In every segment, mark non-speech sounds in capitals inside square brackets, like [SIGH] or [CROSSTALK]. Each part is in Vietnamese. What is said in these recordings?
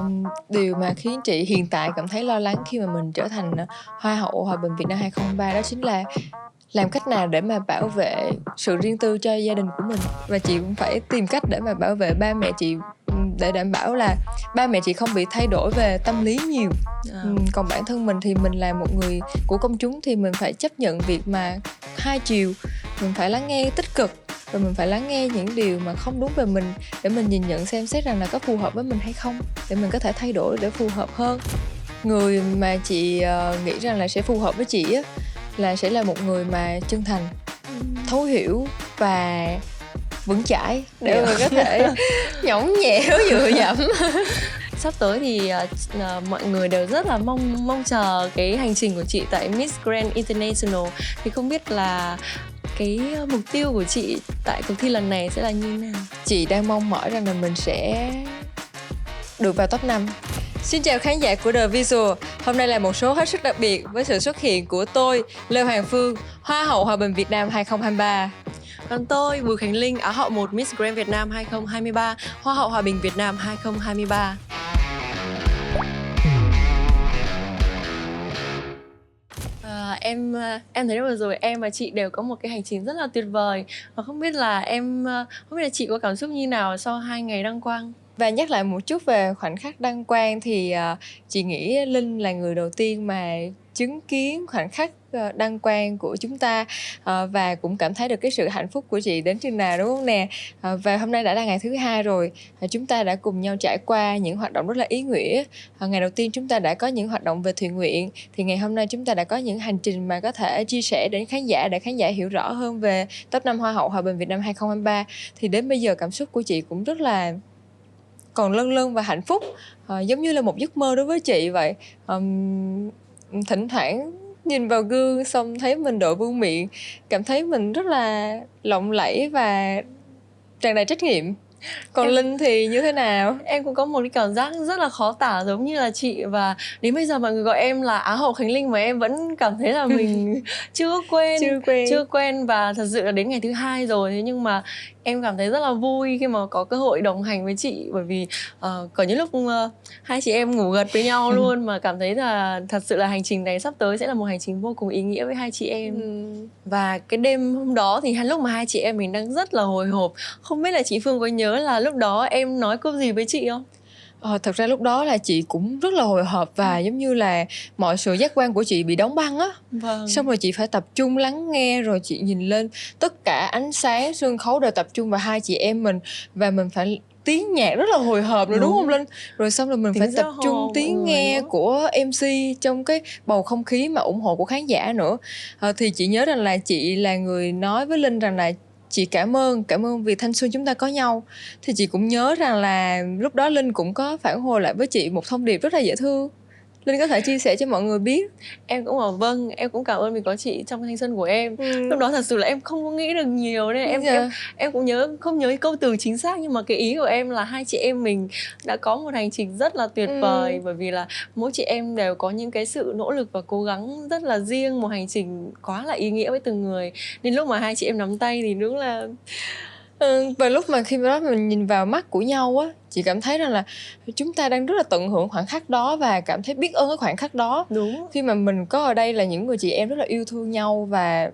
um, điều mà khiến chị hiện tại cảm thấy lo lắng khi mà mình trở thành ờ, hoa hậu hòa bình Việt Nam 2023 đó chính là làm cách nào để mà bảo vệ sự riêng tư cho gia đình của mình. Và chị cũng phải tìm cách để mà bảo vệ ba mẹ chị để đảm bảo là ba mẹ chị không bị thay đổi về tâm lý nhiều. À. còn bản thân mình thì mình là một người của công chúng thì mình phải chấp nhận việc mà hai chiều mình phải lắng nghe tích cực và mình phải lắng nghe những điều mà không đúng về mình để mình nhìn nhận xem xét rằng là có phù hợp với mình hay không để mình có thể thay đổi để phù hợp hơn người mà chị uh, nghĩ rằng là sẽ phù hợp với chị á là sẽ là một người mà chân thành thấu hiểu và vững chãi để yeah. Dạ. mình có thể [LAUGHS] nhõng nhẽo dựa dẫm [LAUGHS] sắp tới thì uh, mọi người đều rất là mong mong chờ cái hành trình của chị tại Miss Grand International thì không biết là cái mục tiêu của chị tại cuộc thi lần này sẽ là như thế nào? Chị đang mong mỏi rằng là mình sẽ được vào top 5 Xin chào khán giả của The Visual Hôm nay là một số hết sức đặc biệt với sự xuất hiện của tôi, Lê Hoàng Phương, Hoa hậu Hòa bình Việt Nam 2023 còn tôi, Bùi Khánh Linh, Á hậu 1 Miss Grand Việt Nam 2023, Hoa hậu Hòa bình Việt Nam 2023. À, em ờ, em thấy vừa rồi em và chị đều có một cái hành trình rất là tuyệt vời. Và không biết là em ờ, không biết là chị có cảm xúc như nào sau hai ngày đăng quang? Và nhắc lại một chút về khoảnh khắc đăng quang thì uh, chị nghĩ linh là người đầu tiên mà chứng kiến khoảnh khắc Ờ, đăng quang của chúng ta ờ, và cũng cảm thấy được cái sự hạnh phúc của chị đến chừng nào đúng không nè? Ờ, và hôm nay đã là ngày thứ hai rồi chúng ta đã cùng nhau trải qua những hoạt động rất là ý nghĩa. Ngày đầu tiên chúng ta đã có những hoạt động về thiện nguyện thì ngày hôm nay chúng ta đã có những hành trình mà có thể chia sẻ đến khán giả để khán giả hiểu rõ hơn về top 5 hoa hậu hòa bình Việt Nam 2023 thì đến bây giờ cảm xúc của chị cũng rất là còn lân lân và hạnh phúc à, giống như là một giấc mơ đối với chị vậy. Um, thỉnh thoảng nhìn vào gương xong thấy mình đội vương miệng cảm thấy mình rất là lộng lẫy và tràn đầy trách nhiệm. Còn em, linh thì như thế nào? em cũng có một cái cảm giác rất là khó tả giống như là chị và đến bây giờ mọi người gọi em là á hậu khánh linh mà em vẫn cảm thấy là [LAUGHS] mình chưa quen chưa quen chưa quen và thật sự là đến ngày thứ hai rồi. Thế nhưng mà em cảm thấy rất là vui khi mà có cơ hội đồng hành với chị bởi vì uh, có những lúc uh, hai chị em ngủ gật với nhau [LAUGHS] luôn mà cảm thấy là thật sự là hành trình này sắp tới sẽ là một hành trình vô cùng ý nghĩa với hai chị em ừ. và cái đêm hôm đó thì hai lúc mà hai chị em mình đang rất là hồi hộp không biết là chị Phương có nhớ là lúc đó em nói câu gì với chị không? Ờ, thật ra lúc đó là chị cũng rất là hồi hộp và ừ. giống như là mọi sự giác quan của chị bị đóng băng á. Vâng. xong rồi chị phải tập trung lắng nghe rồi chị nhìn lên tất cả ánh sáng sân khấu đều tập trung vào hai chị em mình và mình phải tiếng nhạc rất là hồi hộp rồi đúng, đúng. không linh? Rồi xong rồi mình tiếng phải tập trung tiếng nghe của mc trong cái bầu không khí mà ủng hộ của khán giả nữa. À, thì chị nhớ rằng là chị là người nói với linh rằng là chị cảm ơn cảm ơn vì thanh xuân chúng ta có nhau. Thì chị cũng nhớ rằng là lúc đó linh cũng có phản hồi lại với chị một thông điệp rất là dễ thương. Linh có thể chia sẻ cho mọi người biết Em cũng bảo vâng Em cũng cảm ơn vì có chị trong thanh xuân của em ừ. Lúc đó thật sự là em không có nghĩ được nhiều nên em, em em cũng nhớ không nhớ câu từ chính xác Nhưng mà cái ý của em là hai chị em mình Đã có một hành trình rất là tuyệt ừ. vời Bởi vì là mỗi chị em đều có những cái sự nỗ lực và cố gắng rất là riêng Một hành trình quá là ý nghĩa với từng người Nên lúc mà hai chị em nắm tay thì đúng là Ừ, và lúc mà khi đó mình nhìn vào mắt của nhau á chị cảm thấy rằng là chúng ta đang rất là tận hưởng khoảnh khắc đó và cảm thấy biết ơn cái khoảnh khắc đó. Đúng. Khi mà mình có ở đây là những người chị em rất là yêu thương nhau và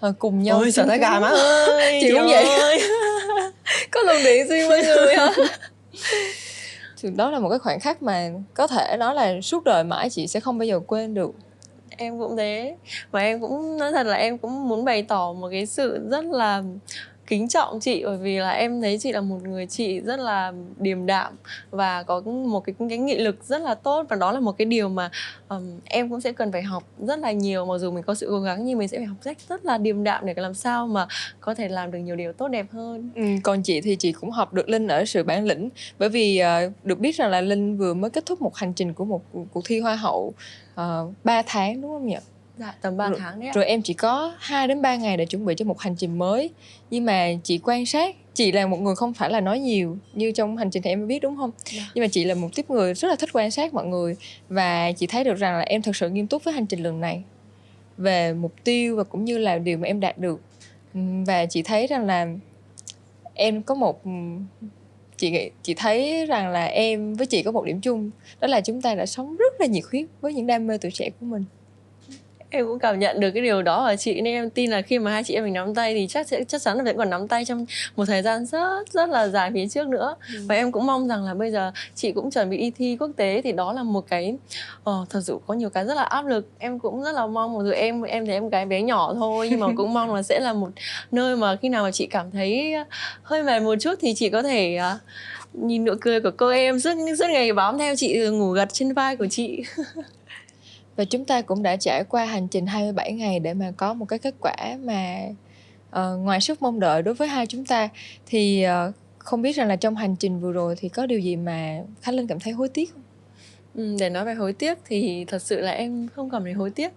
ờ, cùng nhau ôi sợ thấy gà má. [LAUGHS] Ơi chị cũng vậy. [LAUGHS] có luồng điện xuyên với người hả [LAUGHS] thì đó là một cái khoảnh khắc mà có thể nói là suốt đời mãi chị sẽ không bao giờ quên được. Em cũng thế. Và em cũng nói thật là em cũng muốn bày tỏ một cái sự rất là kính trọng chị bởi vì là em thấy chị là một người chị rất là điềm đạm và có một cái cái nghị lực rất là tốt và đó là một cái điều mà um, em cũng sẽ cần phải học rất là nhiều mặc dù mình có sự cố gắng nhưng mình sẽ phải học cách rất là điềm đạm để làm sao mà có thể làm được nhiều điều tốt đẹp hơn. Ừ, còn chị thì chị cũng học được Linh ở sự bản lĩnh bởi vì uh, được biết rằng là Linh vừa mới kết thúc một hành trình của một cuộc thi hoa hậu ờ, uh, 3 tháng đúng không nhỉ? Dạ, tầm 3 rồi, tháng đấy ạ. Rồi em chỉ có 2 đến 3 ngày để chuẩn bị cho một hành trình mới. Nhưng mà chị quan sát, chị là một người không phải là nói nhiều như trong hành trình thì em biết đúng không? Dạ. Nhưng mà chị là một tiếp người rất là thích quan sát mọi người và chị thấy được rằng là em thật sự nghiêm túc với hành trình lần này về mục tiêu và cũng như là điều mà em đạt được. Và chị thấy rằng là em có một chị nghĩ chị thấy rằng là em với chị có một điểm chung đó là chúng ta đã sống rất là nhiệt huyết với những đam mê tuổi trẻ của mình em cũng cảm nhận được cái điều đó ở chị nên em tin là khi mà hai chị em mình nắm tay thì chắc sẽ chắc chắn là vẫn còn nắm tay trong một thời gian rất rất là dài phía trước nữa. Ừ. và em cũng mong rằng là bây giờ chị cũng chuẩn bị đi thi quốc tế thì đó là một cái uh, thật sự có nhiều cái rất là áp lực. Em cũng rất là mong một dù em em thì em cái bé nhỏ thôi nhưng mà [LAUGHS] cũng mong là sẽ là một nơi mà khi nào mà chị cảm thấy hơi mệt một chút thì chị có thể uh, nhìn nụ cười của cô em suốt suốt ngày bám theo chị ngủ gật trên vai của chị [LAUGHS] và chúng ta cũng đã trải qua hành trình 27 ngày để mà có một cái kết quả mà uh, ngoài sức mong đợi đối với hai chúng ta thì uh, không biết rằng là trong hành trình vừa rồi thì có điều gì mà Khánh Linh cảm thấy hối tiếc không? Ừ, để nói về hối tiếc thì thật sự là em không cảm thấy hối tiếc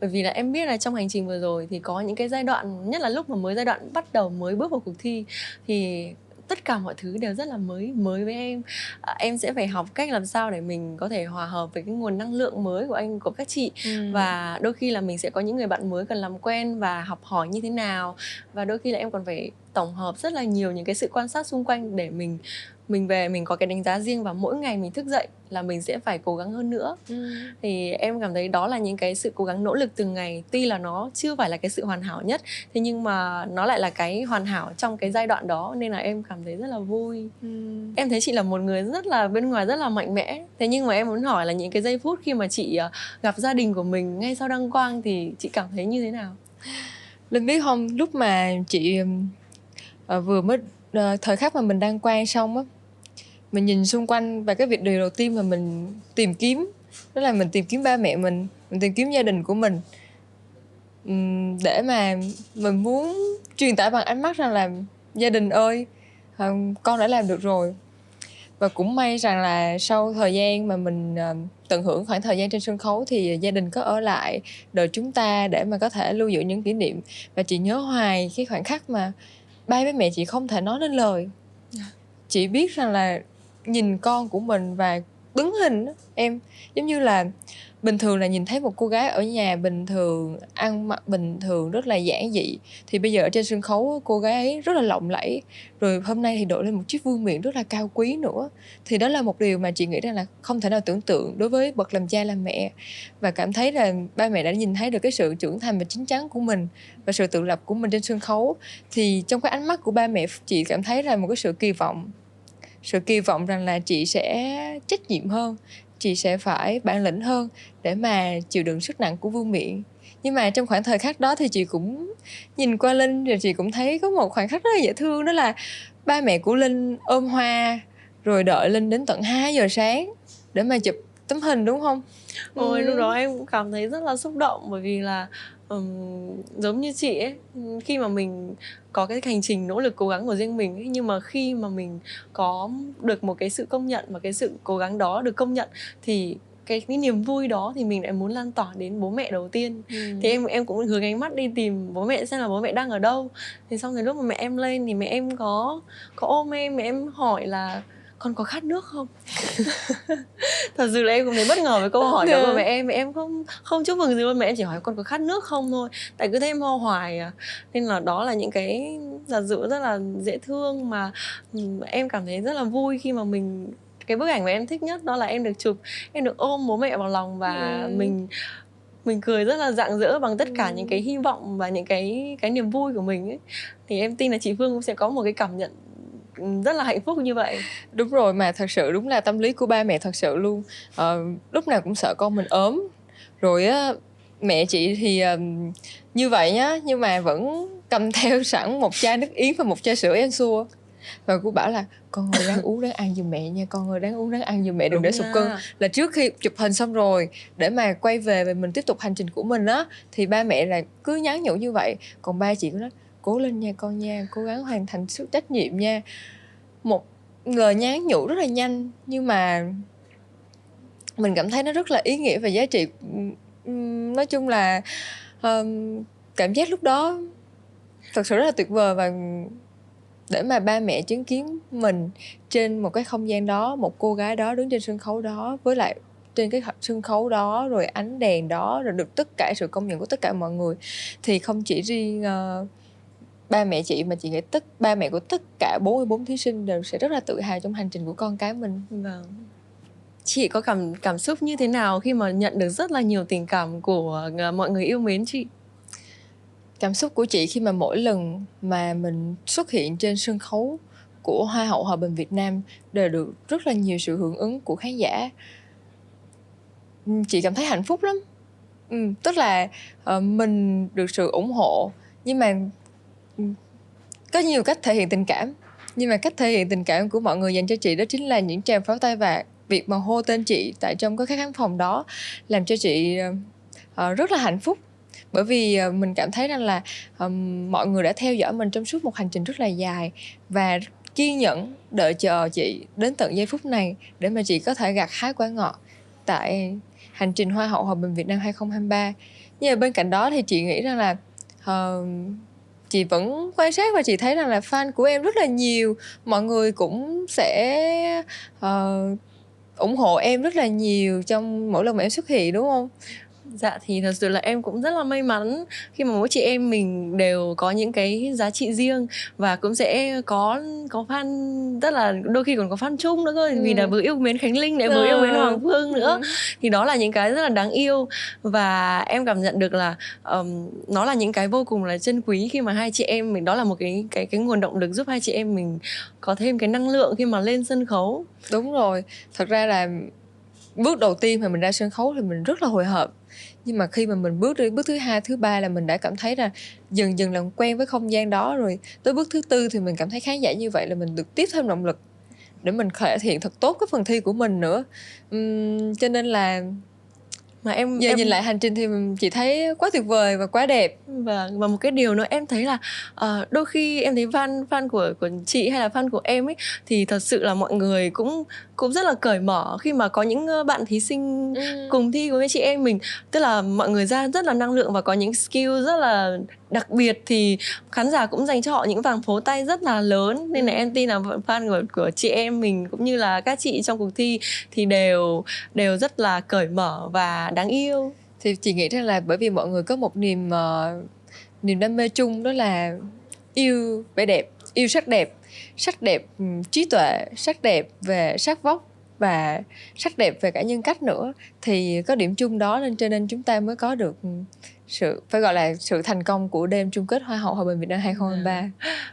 bởi vì là em biết là trong hành trình vừa rồi thì có những cái giai đoạn nhất là lúc mà mới giai đoạn bắt đầu mới bước vào cuộc thi thì tất cả mọi thứ đều rất là mới. Mới với em à, em sẽ phải học cách làm sao để mình có thể hòa hợp với cái nguồn năng lượng mới của anh của các chị. Ừ. và đôi khi là mình sẽ có những người bạn mới cần làm quen và học hỏi như thế nào. Và đôi khi là em còn phải tổng hợp rất là nhiều những cái sự quan sát xung quanh để mình mình về mình có cái đánh giá riêng và mỗi ngày mình thức dậy là mình sẽ phải cố gắng hơn nữa ừ. thì em cảm thấy đó là những cái sự cố gắng nỗ lực từng ngày tuy là nó chưa phải là cái sự hoàn hảo nhất thế nhưng mà nó lại là cái hoàn hảo trong cái giai đoạn đó nên là em cảm thấy rất là vui ừ. em thấy chị là một người rất là bên ngoài rất là mạnh mẽ thế nhưng mà em muốn hỏi là những cái giây phút khi mà chị ờ, gặp gia đình của mình ngay sau đăng quang thì chị cảm thấy như thế nào linh biết không lúc mà chị uh, vừa mới uh, thời khắc mà mình đăng quang xong á mình nhìn xung quanh và cái việc điều đầu tiên mà mình tìm kiếm đó là mình tìm kiếm ba mẹ mình mình tìm kiếm gia đình của mình. Để mà mình muốn truyền tải bằng ánh mắt rằng là gia đình ơi ờ, con đã làm được rồi. Và cũng may rằng là sau thời gian mà mình ờ, tận hưởng khoảng thời gian trên sân khấu thì gia đình có ở lại đợi chúng ta để mà có thể lưu giữ những kỷ niệm. Và chị nhớ hoài cái khoảnh khắc mà ba với mẹ chị không thể nói nên lời. Dạ. chị biết rằng là nhìn con của mình và đứng hình em. Giống như là bình thường là nhìn thấy một cô gái ở nhà bình thường, ăn mặc bình thường rất là giản dị. Thì bây giờ ở trên sân khấu cô gái ấy rất là lộng lẫy. Rồi hôm nay thì đội lên một chiếc vương miện rất là cao quý nữa. Thì đó là một điều mà chị nghĩ rằng là không thể nào tưởng tượng đối với bậc làm cha làm mẹ. Và cảm thấy là ba mẹ đã nhìn thấy được cái sự trưởng thành và chín chắn của mình và sự tự lập của mình trên sân khấu. Thì trong cái ánh mắt của ba mẹ, chị cảm thấy là một cái sự kỳ vọng sự kỳ vọng rằng là chị sẽ trách nhiệm hơn chị sẽ phải bản lĩnh hơn để mà chịu đựng sức nặng của vương miện nhưng mà trong khoảng thời khắc đó thì chị cũng nhìn qua linh rồi chị cũng thấy có một khoảnh khắc rất là dễ thương đó là ba mẹ của linh ôm hoa rồi đợi linh đến tận 2 giờ sáng để mà chụp tấm hình đúng không ôi ừ. lúc đó em cũng cảm thấy rất là xúc động bởi vì là um, giống như chị ấy khi mà mình có cái hành trình nỗ lực cố gắng của riêng mình ấy, nhưng mà khi mà mình có được một cái sự công nhận và cái sự cố gắng đó được công nhận thì cái, cái niềm vui đó thì mình lại muốn lan tỏa đến bố mẹ đầu tiên ừ. thì em em cũng hướng ánh mắt đi tìm bố mẹ xem là bố mẹ đang ở đâu thì xong rồi lúc mà mẹ em lên thì mẹ em có có ôm em mẹ em hỏi là con có khát nước không? [LAUGHS] Thật sự là em cũng thấy bất ngờ với câu hỏi đó của mẹ em. Mẹ em không không chúc mừng gì luôn. Mẹ em chỉ hỏi con có khát nước không thôi. Tại cứ thấy em ho hoài à. Nên là đó là những cái giả dụ rất là dễ thương mà em cảm thấy rất là vui khi mà mình cái bức ảnh mà em thích nhất đó là em được chụp em được ôm bố mẹ vào lòng và ừ. mình mình cười rất là rạng rỡ bằng tất cả ừ. những cái hy vọng và những cái cái niềm vui của mình ấy. Thì em tin là chị Phương cũng sẽ có một cái cảm nhận rất là hạnh phúc như vậy. Đúng rồi mà thật sự đúng là tâm lý của ba mẹ thật sự luôn. Ờ, lúc nào cũng sợ con mình ốm. Rồi á mẹ chị thì uh, như vậy nhá nhưng mà vẫn cầm [LAUGHS] theo sẵn một chai nước yến và một chai sữa ăn xua. Và cô bảo là con ơi đang uống đáng ăn giùm mẹ nha con ơi đáng uống đáng ăn giùm mẹ đừng để sụt cân. là trước khi chụp hình xong rồi để mà quay về và mình tiếp tục hành trình của mình á thì ba mẹ là cứ nhắn nhủ như vậy. Còn ba chị cũng nói cố lên nha con nha cố gắng hoàn thành sức trách nhiệm nha. Một lời nhắn nhủ rất là nhanh nhưng mà mình cảm thấy nó rất là ý nghĩa và giá trị. Nói chung là um, cảm giác lúc đó thật sự rất là tuyệt vời và để mà ba mẹ chứng kiến mình trên một cái không gian đó một cô gái đó đứng trên sân khấu đó với lại trên cái sân khấu đó rồi ánh đèn đó rồi được tất cả sự công nhận của tất cả mọi người thì không chỉ riêng uh, ba mẹ chị mà chị nghĩ tất ba mẹ của tất cả 44 thí sinh đều sẽ rất là tự hào trong hành trình của con cái mình. Vâng. Chị có cảm cảm xúc như thế nào khi mà nhận được rất là nhiều tình cảm của ờ, mọi người yêu mến chị? Cảm xúc của chị khi mà mỗi lần mà mình xuất hiện trên sân khấu của Hoa hậu Hòa bình Việt Nam đều được rất là nhiều sự hưởng ứng của khán giả. Chị cảm thấy hạnh phúc lắm. Ừ, tức là uh, mình được sự ủng hộ nhưng mà Ừ. có nhiều cách thể hiện tình cảm nhưng mà cách thể hiện tình cảm của mọi người dành cho chị đó chính là những tràng pháo tay và việc mà hô tên chị tại trong cái khán phòng đó làm cho chị uh, rất là hạnh phúc bởi vì uh, mình cảm thấy rằng là um, mọi người đã theo dõi mình trong suốt một hành trình rất là dài và kiên nhẫn đợi chờ chị đến tận giây phút này để mà chị có thể gặt hái quả ngọt tại hành trình Hoa hậu Hòa bình Việt Nam 2023. Nhưng mà bên cạnh đó thì chị nghĩ rằng là uh, chị vẫn quan sát và chị thấy rằng là fan của em rất là nhiều. Mọi người cũng sẽ uh, ủng hộ em rất là nhiều trong mỗi lần mà em xuất hiện đúng không? Dạ thì thật sự là em cũng rất là may mắn khi mà mỗi chị em mình đều có những cái giá trị riêng và cũng sẽ có có fan rất là đôi khi còn có fan chung nữa cơ ừ. vì là vừa yêu mến Khánh Linh lại vừa ừ. yêu mến Hoàng Phương nữa ừ. thì đó là những cái rất là đáng yêu và em cảm nhận được là um, nó là những cái vô cùng là chân quý khi mà hai chị em mình đó là một cái cái cái nguồn động lực giúp hai chị em mình có thêm cái năng lượng khi mà lên sân khấu đúng rồi thật ra là bước đầu tiên mà mình ra sân khấu thì mình rất là hồi hộp nhưng mà khi mà mình bước đi bước thứ hai thứ ba là mình đã cảm thấy là dần dần làm quen với không gian đó rồi. Tới bước thứ tư thì mình cảm thấy khán giả như vậy là mình được tiếp thêm động lực để mình cải hiện thật tốt cái phần thi của mình nữa. Uhm, cho nên là mà em giờ em... nhìn lại hành trình thì chị thấy quá tuyệt vời và quá đẹp và và một cái điều nữa em thấy là uh, đôi khi em thấy fan fan của của chị hay là fan của em ấy thì thật sự là mọi người cũng cũng rất là cởi mở khi mà có những bạn thí sinh ừ. cùng thi với chị em mình tức là mọi người ra rất là năng lượng và có những skill rất là đặc biệt thì khán giả cũng dành cho họ những vàng phố tay rất là lớn nên là ừ. em tin là fan của của chị em mình cũng như là các chị trong cuộc thi thì đều đều rất là cởi mở và đáng yêu thì chị nghĩ rằng là bởi vì mọi người có một niềm uh, niềm đam mê chung đó là yêu vẻ đẹp yêu sắc đẹp sắc đẹp um, trí tuệ sắc đẹp về sắc vóc và sắc đẹp về cả nhân cách nữa thì có điểm chung đó nên cho nên chúng ta mới có được sự phải gọi là sự thành công của đêm chung kết Hoa hậu Hòa bình Việt Nam 2023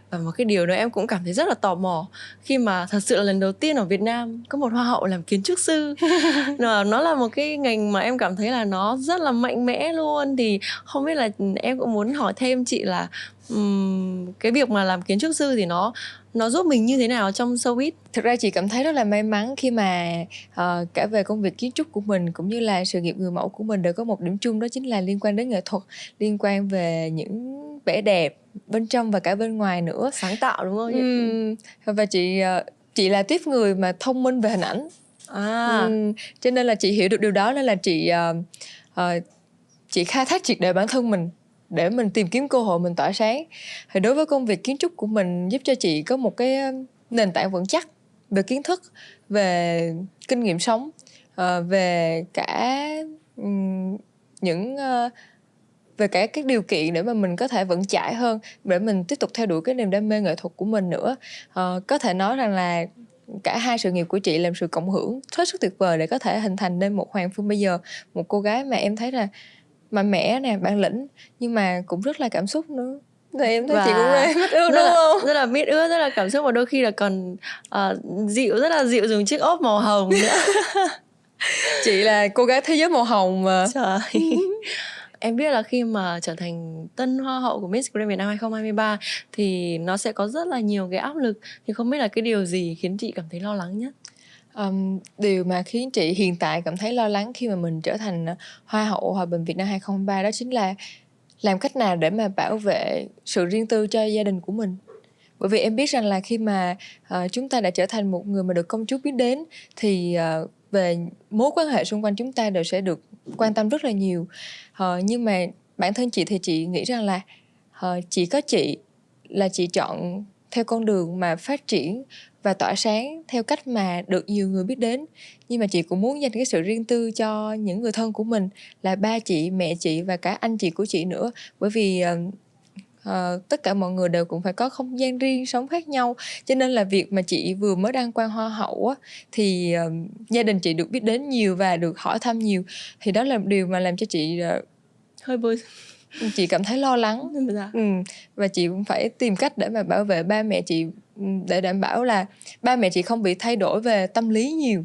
và một cái điều nữa em cũng cảm thấy rất là tò mò khi mà thật sự là lần đầu tiên ở Việt Nam có một hoa hậu làm kiến trúc sư. [LAUGHS] Nó, nó là một cái ngành mà em cảm thấy là nó rất là mạnh mẽ luôn. Thì không biết là em cũng muốn hỏi thêm chị là um, cái việc mà làm kiến trúc sư thì nó nó giúp mình như thế nào trong showbiz? Thực ra chị cảm thấy rất là may mắn khi mà uh, cả về công việc kiến trúc của mình cũng như là sự nghiệp người mẫu của mình đều có một điểm chung đó chính là liên quan đến nghệ thuật, liên quan về những vẻ đẹp bên trong và cả bên ngoài nữa. Sáng tạo đúng không? Uhm, và chị uh, chị là tiếp người mà thông minh về hình ảnh. À. Uhm, cho nên là chị hiểu được điều đó nên là chị uh, uh, chị khai thác triệt để bản thân mình để mình tìm kiếm cơ hội mình tỏa sáng thì đối với công việc kiến trúc của mình giúp cho chị có một cái nền tảng vững chắc về kiến thức về kinh nghiệm sống ờ, về cả những ờ, về cả các điều kiện để mà mình có thể vững chãi hơn để mình tiếp tục theo đuổi cái niềm đam mê nghệ thuật của mình nữa. Ờ, có thể nói rằng là cả hai sự nghiệp của chị làm sự cộng hưởng hết sức tuyệt vời để có thể hình thành nên một hoàng phương bây giờ. Một cô gái mà em thấy là mạnh mẽ nè bản lĩnh nhưng mà cũng rất là cảm xúc nữa. Thì em thấy và chị cũng rất biết ước đúng là, không? rất là biết ước rất là cảm xúc và đôi khi là còn uh, dịu rất là dịu dùng chiếc ốp màu hồng nữa. [LAUGHS] Chị là cô gái thế giới màu hồng mà. Trời [LAUGHS] em biết là khi mà trở thành tân hoa hậu của Miss Grand Việt Nam 2023 thì nó sẽ có rất là nhiều cái áp lực thì không biết là cái điều gì khiến chị cảm thấy lo lắng nhất Um, điều mà khiến chị hiện tại cảm thấy lo lắng khi mà mình trở thành ờ, Hoa hậu Hòa bình Việt Nam 2023 đó chính là làm cách nào để mà bảo vệ sự riêng tư cho gia đình của mình. Bởi vì em biết rằng là khi mà uh, chúng ta đã trở thành một người mà được công chúng biết đến thì uh, về mối quan hệ xung quanh chúng ta đều sẽ được quan tâm rất là nhiều. Uh, nhưng mà bản thân chị thì chị nghĩ rằng là uh, chỉ có chị là chị chọn theo con đường mà phát triển và tỏa sáng theo cách mà được nhiều người biết đến nhưng mà chị cũng muốn dành cái sự riêng tư cho những người thân của mình là ba chị mẹ chị và cả anh chị của chị nữa bởi vì ờ, uh, tất cả mọi người đều cũng phải có không gian riêng sống khác nhau. Cho nên là việc mà chị vừa mới đăng quang hoa hậu á thì uh, gia đình chị được biết đến nhiều và được hỏi thăm nhiều. Thì đó là điều mà làm cho chị uh, hơi bơi. chị cảm thấy lo lắng. [LAUGHS] Ừ. và chị cũng phải tìm cách để mà bảo vệ ba mẹ chị để đảm bảo là ba mẹ chị không bị thay đổi về tâm lý nhiều.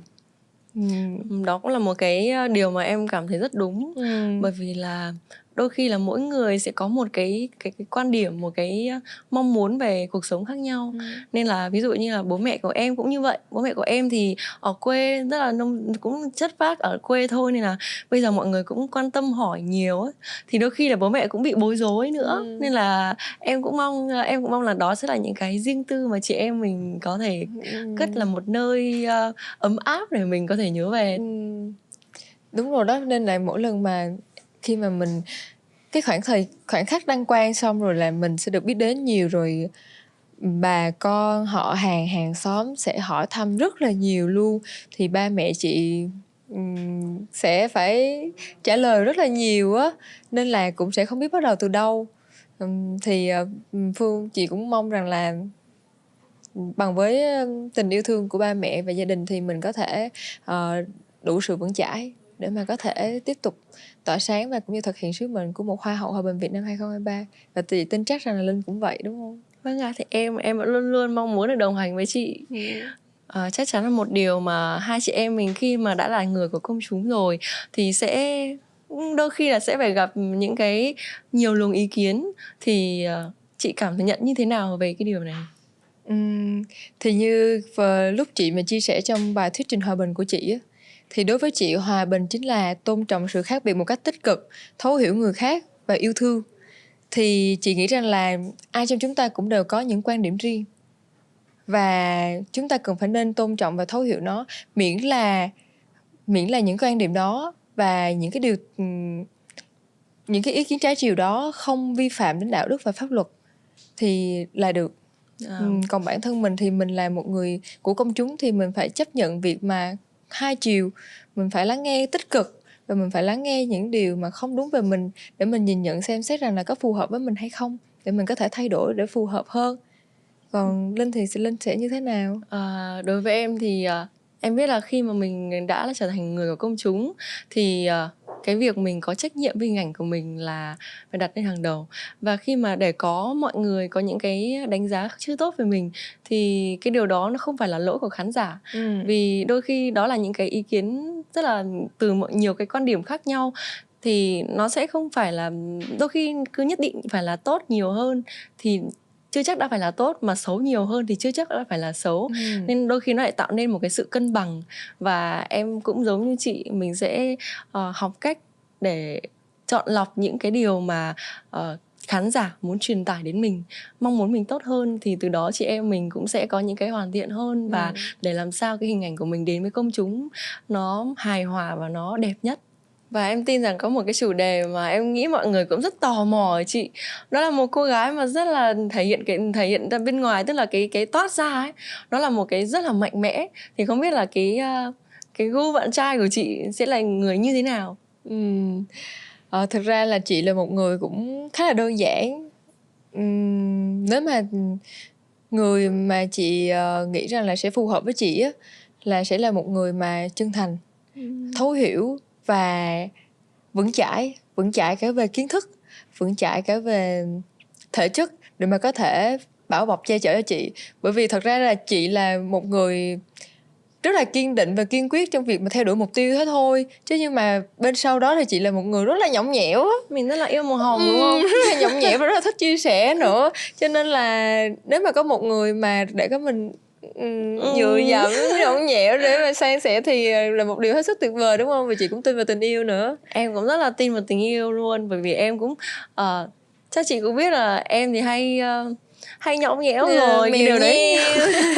Đó cũng là một cái điều mà em cảm thấy rất đúng. Ừ. bởi vì là đôi khi là mỗi người sẽ có một cái cái, cái quan điểm một cái mong muốn về cuộc sống khác nhau ừ. nên là ví dụ như là bố mẹ của em cũng như vậy bố mẹ của em thì ở quê rất là nông cũng chất phác ở quê thôi nên là bây giờ mọi người cũng quan tâm hỏi nhiều ấy. thì đôi khi là bố mẹ cũng bị bối rối nữa ừ. nên là em cũng mong em cũng mong là đó sẽ là những cái riêng tư mà chị em mình có thể ừ. cất là một nơi uh, ấm áp để mình có thể nhớ về ừ đúng rồi đó nên là mỗi lần mà khi mà mình cái khoảng thời khoảng khắc đăng quang xong rồi là mình sẽ được biết đến nhiều rồi. Bà con họ hàng hàng xóm sẽ hỏi thăm rất là nhiều luôn. Thì ba mẹ chị um, sẽ phải trả lời rất là nhiều á nên là cũng sẽ không biết bắt đầu từ đâu. Um, thì uh, phương chị cũng mong rằng là bằng với tình yêu thương của ba mẹ và gia đình thì mình có thể uh, đủ sự vững chãi để mà có thể tiếp tục tỏa sáng và cũng như thực hiện sứ mệnh của một hoa hậu hòa bình Việt Nam 2023 và chị tin chắc rằng là Linh cũng vậy đúng không? Vâng ạ, thì em em vẫn luôn luôn mong muốn được đồng hành với chị. Ừ. À, chắc chắn là một điều mà hai chị em mình khi mà đã là người của công chúng rồi thì sẽ đôi khi là sẽ phải gặp những cái nhiều luồng ý kiến thì uh, chị cảm thấy nhận như thế nào về cái điều này? Uhm, thì như lúc chị mà chia sẻ trong bài thuyết trình hòa bình của chị á thì đối với chị hòa bình chính là tôn trọng sự khác biệt một cách tích cực thấu hiểu người khác và yêu thương. Thì chị nghĩ rằng là ai trong chúng ta cũng đều có những quan điểm riêng. Và chúng ta cần phải nên tôn trọng và thấu hiểu nó miễn là miễn là những quan điểm đó và những cái điều những cái ý kiến trái chiều đó không vi phạm đến đạo đức và pháp luật thì là được. À. còn bản thân mình thì mình là một người của công chúng thì mình phải chấp nhận việc mà hai chiều. Mình phải lắng nghe tích cực và mình phải lắng nghe những điều mà không đúng về mình để mình nhìn nhận xem xét rằng là có phù hợp với mình hay không để mình có thể thay đổi để phù hợp hơn. Còn linh thì linh sẽ như thế nào? À, đối với em thì à, em biết là khi mà mình đã là trở thành người của công chúng thì à, cái việc mình có trách nhiệm với hình ảnh của mình là phải đặt lên hàng đầu và khi mà để có mọi người có những cái đánh giá chưa tốt về mình thì cái điều đó nó không phải là lỗi của khán giả ừ. vì đôi khi đó là những cái ý kiến rất là từ mọi nhiều cái quan điểm khác nhau thì nó sẽ không phải là đôi khi cứ nhất định phải là tốt nhiều hơn thì chưa chắc đã phải là tốt mà xấu nhiều hơn thì chưa chắc đã phải là xấu ừ. nên đôi khi nó lại tạo nên một cái sự cân bằng và em cũng giống như chị mình sẽ uh, học cách để chọn lọc những cái điều mà uh, khán giả muốn truyền tải đến mình mong muốn mình tốt hơn thì từ đó chị em mình cũng sẽ có những cái hoàn thiện hơn và ừ. để làm sao cái hình ảnh của mình đến với công chúng nó hài hòa và nó đẹp nhất và em tin rằng có một cái chủ đề mà em nghĩ mọi người cũng rất tò mò chị. Đó là một cô gái mà rất là thể hiện cái thể hiện ra bên ngoài tức là cái cái toát ra ấy. Đó là một cái rất là mạnh mẽ. Thì không biết là cái ờ, cái gu bạn trai của chị sẽ là người như thế nào? Ừ. ờ, thực ra là chị là một người cũng khá là đơn giản. Uhm, nếu mà người mà chị uh, nghĩ rằng là sẽ phù hợp với chị á là sẽ là một người mà chân thành thấu hiểu và vững chãi vững chãi cả về kiến thức vững chãi cả về thể chất để mà có thể bảo bọc che chở cho chị. Bởi vì thật ra là chị là một người rất là kiên định và kiên quyết trong việc mà theo đuổi mục tiêu thế thôi. Chứ nhưng mà bên sau đó thì chị là một người rất là nhõng nhẽo á. Mình rất là yêu màu hồng đúng không? rất là nhõng nhẽo và rất là thích chia sẻ nữa. Cho nên là nếu mà có một người mà để có mình Ừ, dựa dẫm nhõng nhẽo để mà san sẻ thì là một điều hết sức tuyệt vời đúng không? Vì chị cũng tin vào tình yêu nữa. Em cũng rất là tin vào tình yêu luôn bởi vì em cũng uh, chắc chị cũng biết là em thì hay uh, hay nhõng nhẽo ừ, rồi cái điều đấy.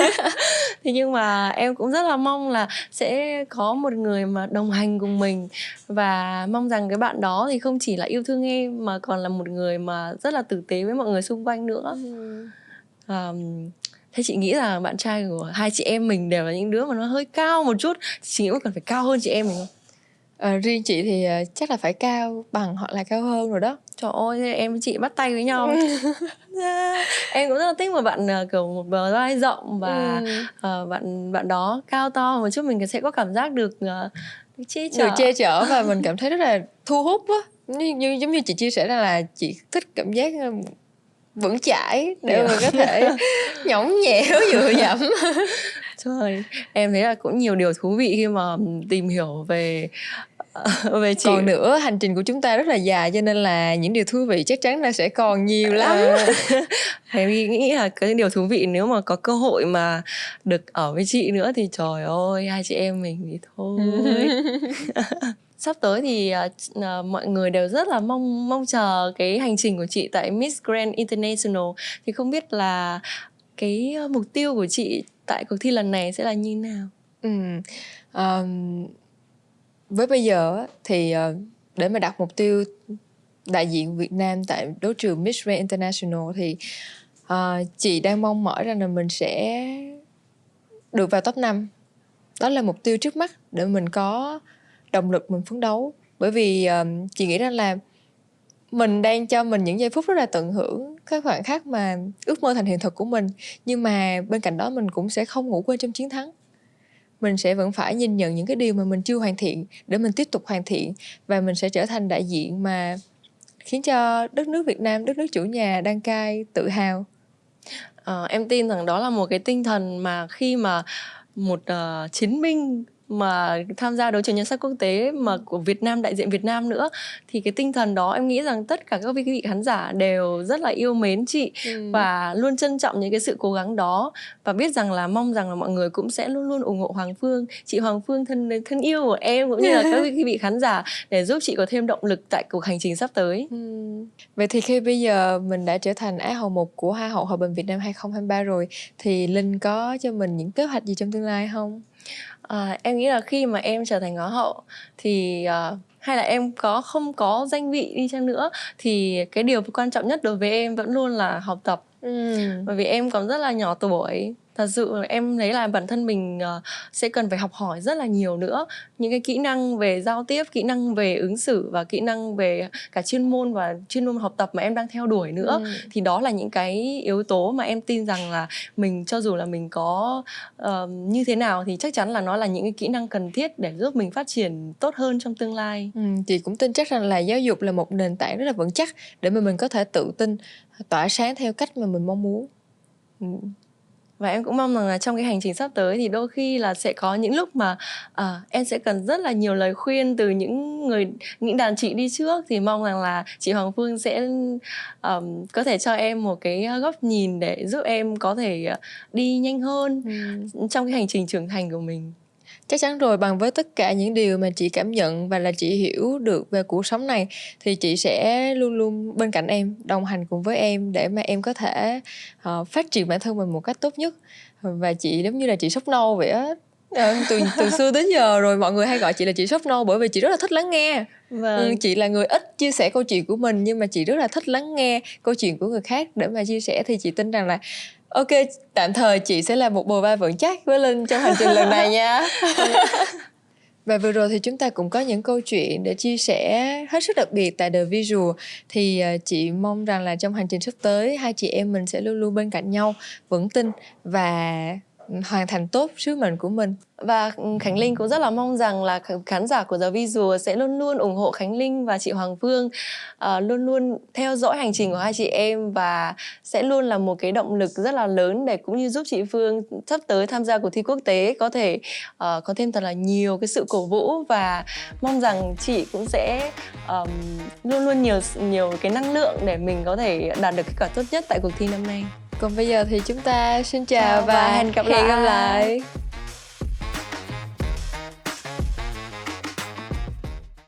[LAUGHS] thì nhưng mà em cũng rất là mong là sẽ có một người mà đồng hành cùng mình. Và mong rằng cái bạn đó thì không chỉ là yêu thương em mà còn là một người mà rất là tử tế với mọi người xung quanh nữa. Ừ. um, thế chị nghĩ là bạn trai của hai chị em mình đều là những đứa mà nó hơi cao một chút chị nghĩ có cần phải cao hơn chị em mình không Ờ, riêng chị thì ờ, chắc là phải cao bằng hoặc là cao hơn rồi đó Trời ơi, em với chị bắt tay với nhau. [LAUGHS] em cũng rất là thích một bạn ờ, kiểu một bờ vai rộng và Ừ. ờ, bạn bạn đó cao to một chút mình sẽ có cảm giác được uh, che chở. được che chở và mình cảm thấy rất là thu hút á như, như giống như chị chia sẻ ra là chị thích cảm giác vững chãi để Hiểu. mình có thể [LAUGHS] nhõng nhẽo dựa dẫm Trời, em thấy là cũng nhiều điều thú vị khi mà tìm hiểu về về chị. còn nữa hành trình của chúng ta rất là dài cho nên là những điều thú vị chắc chắn là sẽ còn nhiều lắm À, [LAUGHS] em nghĩ- là cái điều thú vị nếu mà có cơ hội mà được ở với chị nữa thì trời ơi hai chị em mình thì thôi [LAUGHS] sắp tới thì à, mọi người đều rất là mong mong chờ cái hành trình của chị tại Miss Grand International thì không biết là cái mục tiêu của chị tại cuộc thi lần này sẽ là như nào Ừ. Ờm, với bây giờ thì ờ, để mà đặt mục tiêu đại diện Việt Nam tại đấu trường Miss Grand International thì uh, chị đang mong mỏi rằng là mình sẽ được vào top 5 đó là mục tiêu trước mắt để mình có động lực mình phấn đấu. Bởi vì ờm, chị nghĩ rằng là mình đang cho mình những giây phút rất là tận hưởng cái khoảnh khắc mà ước mơ thành hiện thực của mình. Nhưng mà bên cạnh đó mình cũng sẽ không ngủ quên trong chiến thắng mình sẽ vẫn phải nhìn nhận những cái điều mà mình chưa hoàn thiện để mình tiếp tục hoàn thiện và mình sẽ trở thành đại diện mà khiến cho đất nước Việt Nam, đất nước chủ nhà đăng cai tự hào. À, em tin rằng đó là một cái tinh thần mà khi mà một uh, chiến binh mà tham gia đấu trường nhan sắc quốc tế mà của Việt Nam đại diện Việt Nam nữa thì cái tinh thần đó em nghĩ rằng tất cả các quý vị khán giả đều rất là yêu mến chị và luôn trân trọng những cái sự cố gắng đó và biết rằng là mong rằng là mọi người cũng sẽ luôn luôn ủng hộ Hoàng Phương chị Hoàng Phương thân thân yêu của em cũng như là các quý [LAUGHS] vị khán giả để giúp chị có thêm động lực tại cuộc hành trình sắp tới Ừm. Vậy thì khi bây giờ mình đã trở thành Á hậu một của Hoa hậu Hòa bình Việt Nam 2023 rồi thì Linh có cho mình những kế hoạch gì trong tương lai không? À, em nghĩ là khi mà em trở thành Hoa hậu thì à, hay là em có không có danh vị đi chăng nữa thì cái điều quan trọng nhất đối với em vẫn luôn là học tập. Bởi vì em còn rất là nhỏ tuổi thật sự em thấy là bản thân mình ờ, sẽ cần phải học hỏi rất là nhiều nữa những cái kỹ năng về giao tiếp kỹ năng về ứng xử và kỹ năng về cả chuyên môn và chuyên môn học tập mà em đang theo đuổi nữa Ừm. thì đó là những cái yếu tố mà em tin rằng là mình cho dù là mình có ờ, như thế nào thì chắc chắn là nó là những cái kỹ năng cần thiết để giúp mình phát triển tốt hơn trong tương lai Ừ, chị cũng tin chắc rằng là giáo dục là một nền tảng rất là vững chắc để mà mình có thể tự tin tỏa sáng theo cách mà mình mong muốn ừ. Và em cũng mong rằng là trong cái hành trình sắp tới thì đôi khi là sẽ có những lúc mà à, em sẽ cần rất là nhiều lời khuyên từ những người những đàn chị đi trước. Thì mong rằng là chị Hoàng Phương sẽ ờm, có thể cho em một cái góc nhìn để giúp em có thể ờ, đi nhanh hơn trong cái hành trình trưởng thành của mình chắc chắn rồi bằng với tất cả những điều mà chị cảm nhận và là chị hiểu được về cuộc sống này thì chị sẽ luôn luôn bên cạnh em đồng hành cùng với em để mà em có thể ờ, phát triển bản thân mình một cách tốt nhất. Và chị giống như là chị sốc nâu vậy á. Ờ, từ từ xưa đến giờ rồi mọi người hay gọi chị là chị sốc nâu bởi vì chị rất là thích lắng nghe. Và Ừ, chị là người ít chia sẻ câu chuyện của mình nhưng mà chị rất là thích lắng nghe câu chuyện của người khác để mà chia sẻ thì chị tin rằng là ok, tạm thời chị sẽ là một bờ vai vững chắc với linh trong hành trình lần này nha. [LAUGHS] Và vừa rồi thì chúng ta cũng có những câu chuyện để chia sẻ hết sức đặc biệt tại The Visual. Thì à, chị mong rằng là trong hành trình sắp tới, hai chị em mình sẽ luôn luôn bên cạnh nhau, vững tin và hoàn thành tốt sứ mệnh của mình và ừ, Khánh Linh cũng rất là mong rằng là khán giả của The Visual sẽ luôn luôn ủng hộ Khánh Linh và chị Hoàng Phương uh, luôn luôn theo dõi hành trình của hai chị em và sẽ luôn là một cái động lực rất là lớn để cũng như giúp chị Phương sắp tới tham gia cuộc thi quốc tế có thể uh, có thêm thật là nhiều cái sự cổ vũ và mong rằng chị cũng sẽ um, luôn luôn nhiều nhiều cái năng lượng để mình có thể đạt được kết quả tốt nhất tại cuộc thi năm nay còn bây giờ thì chúng ta xin chào, Chào và hẹn gặp lại. lại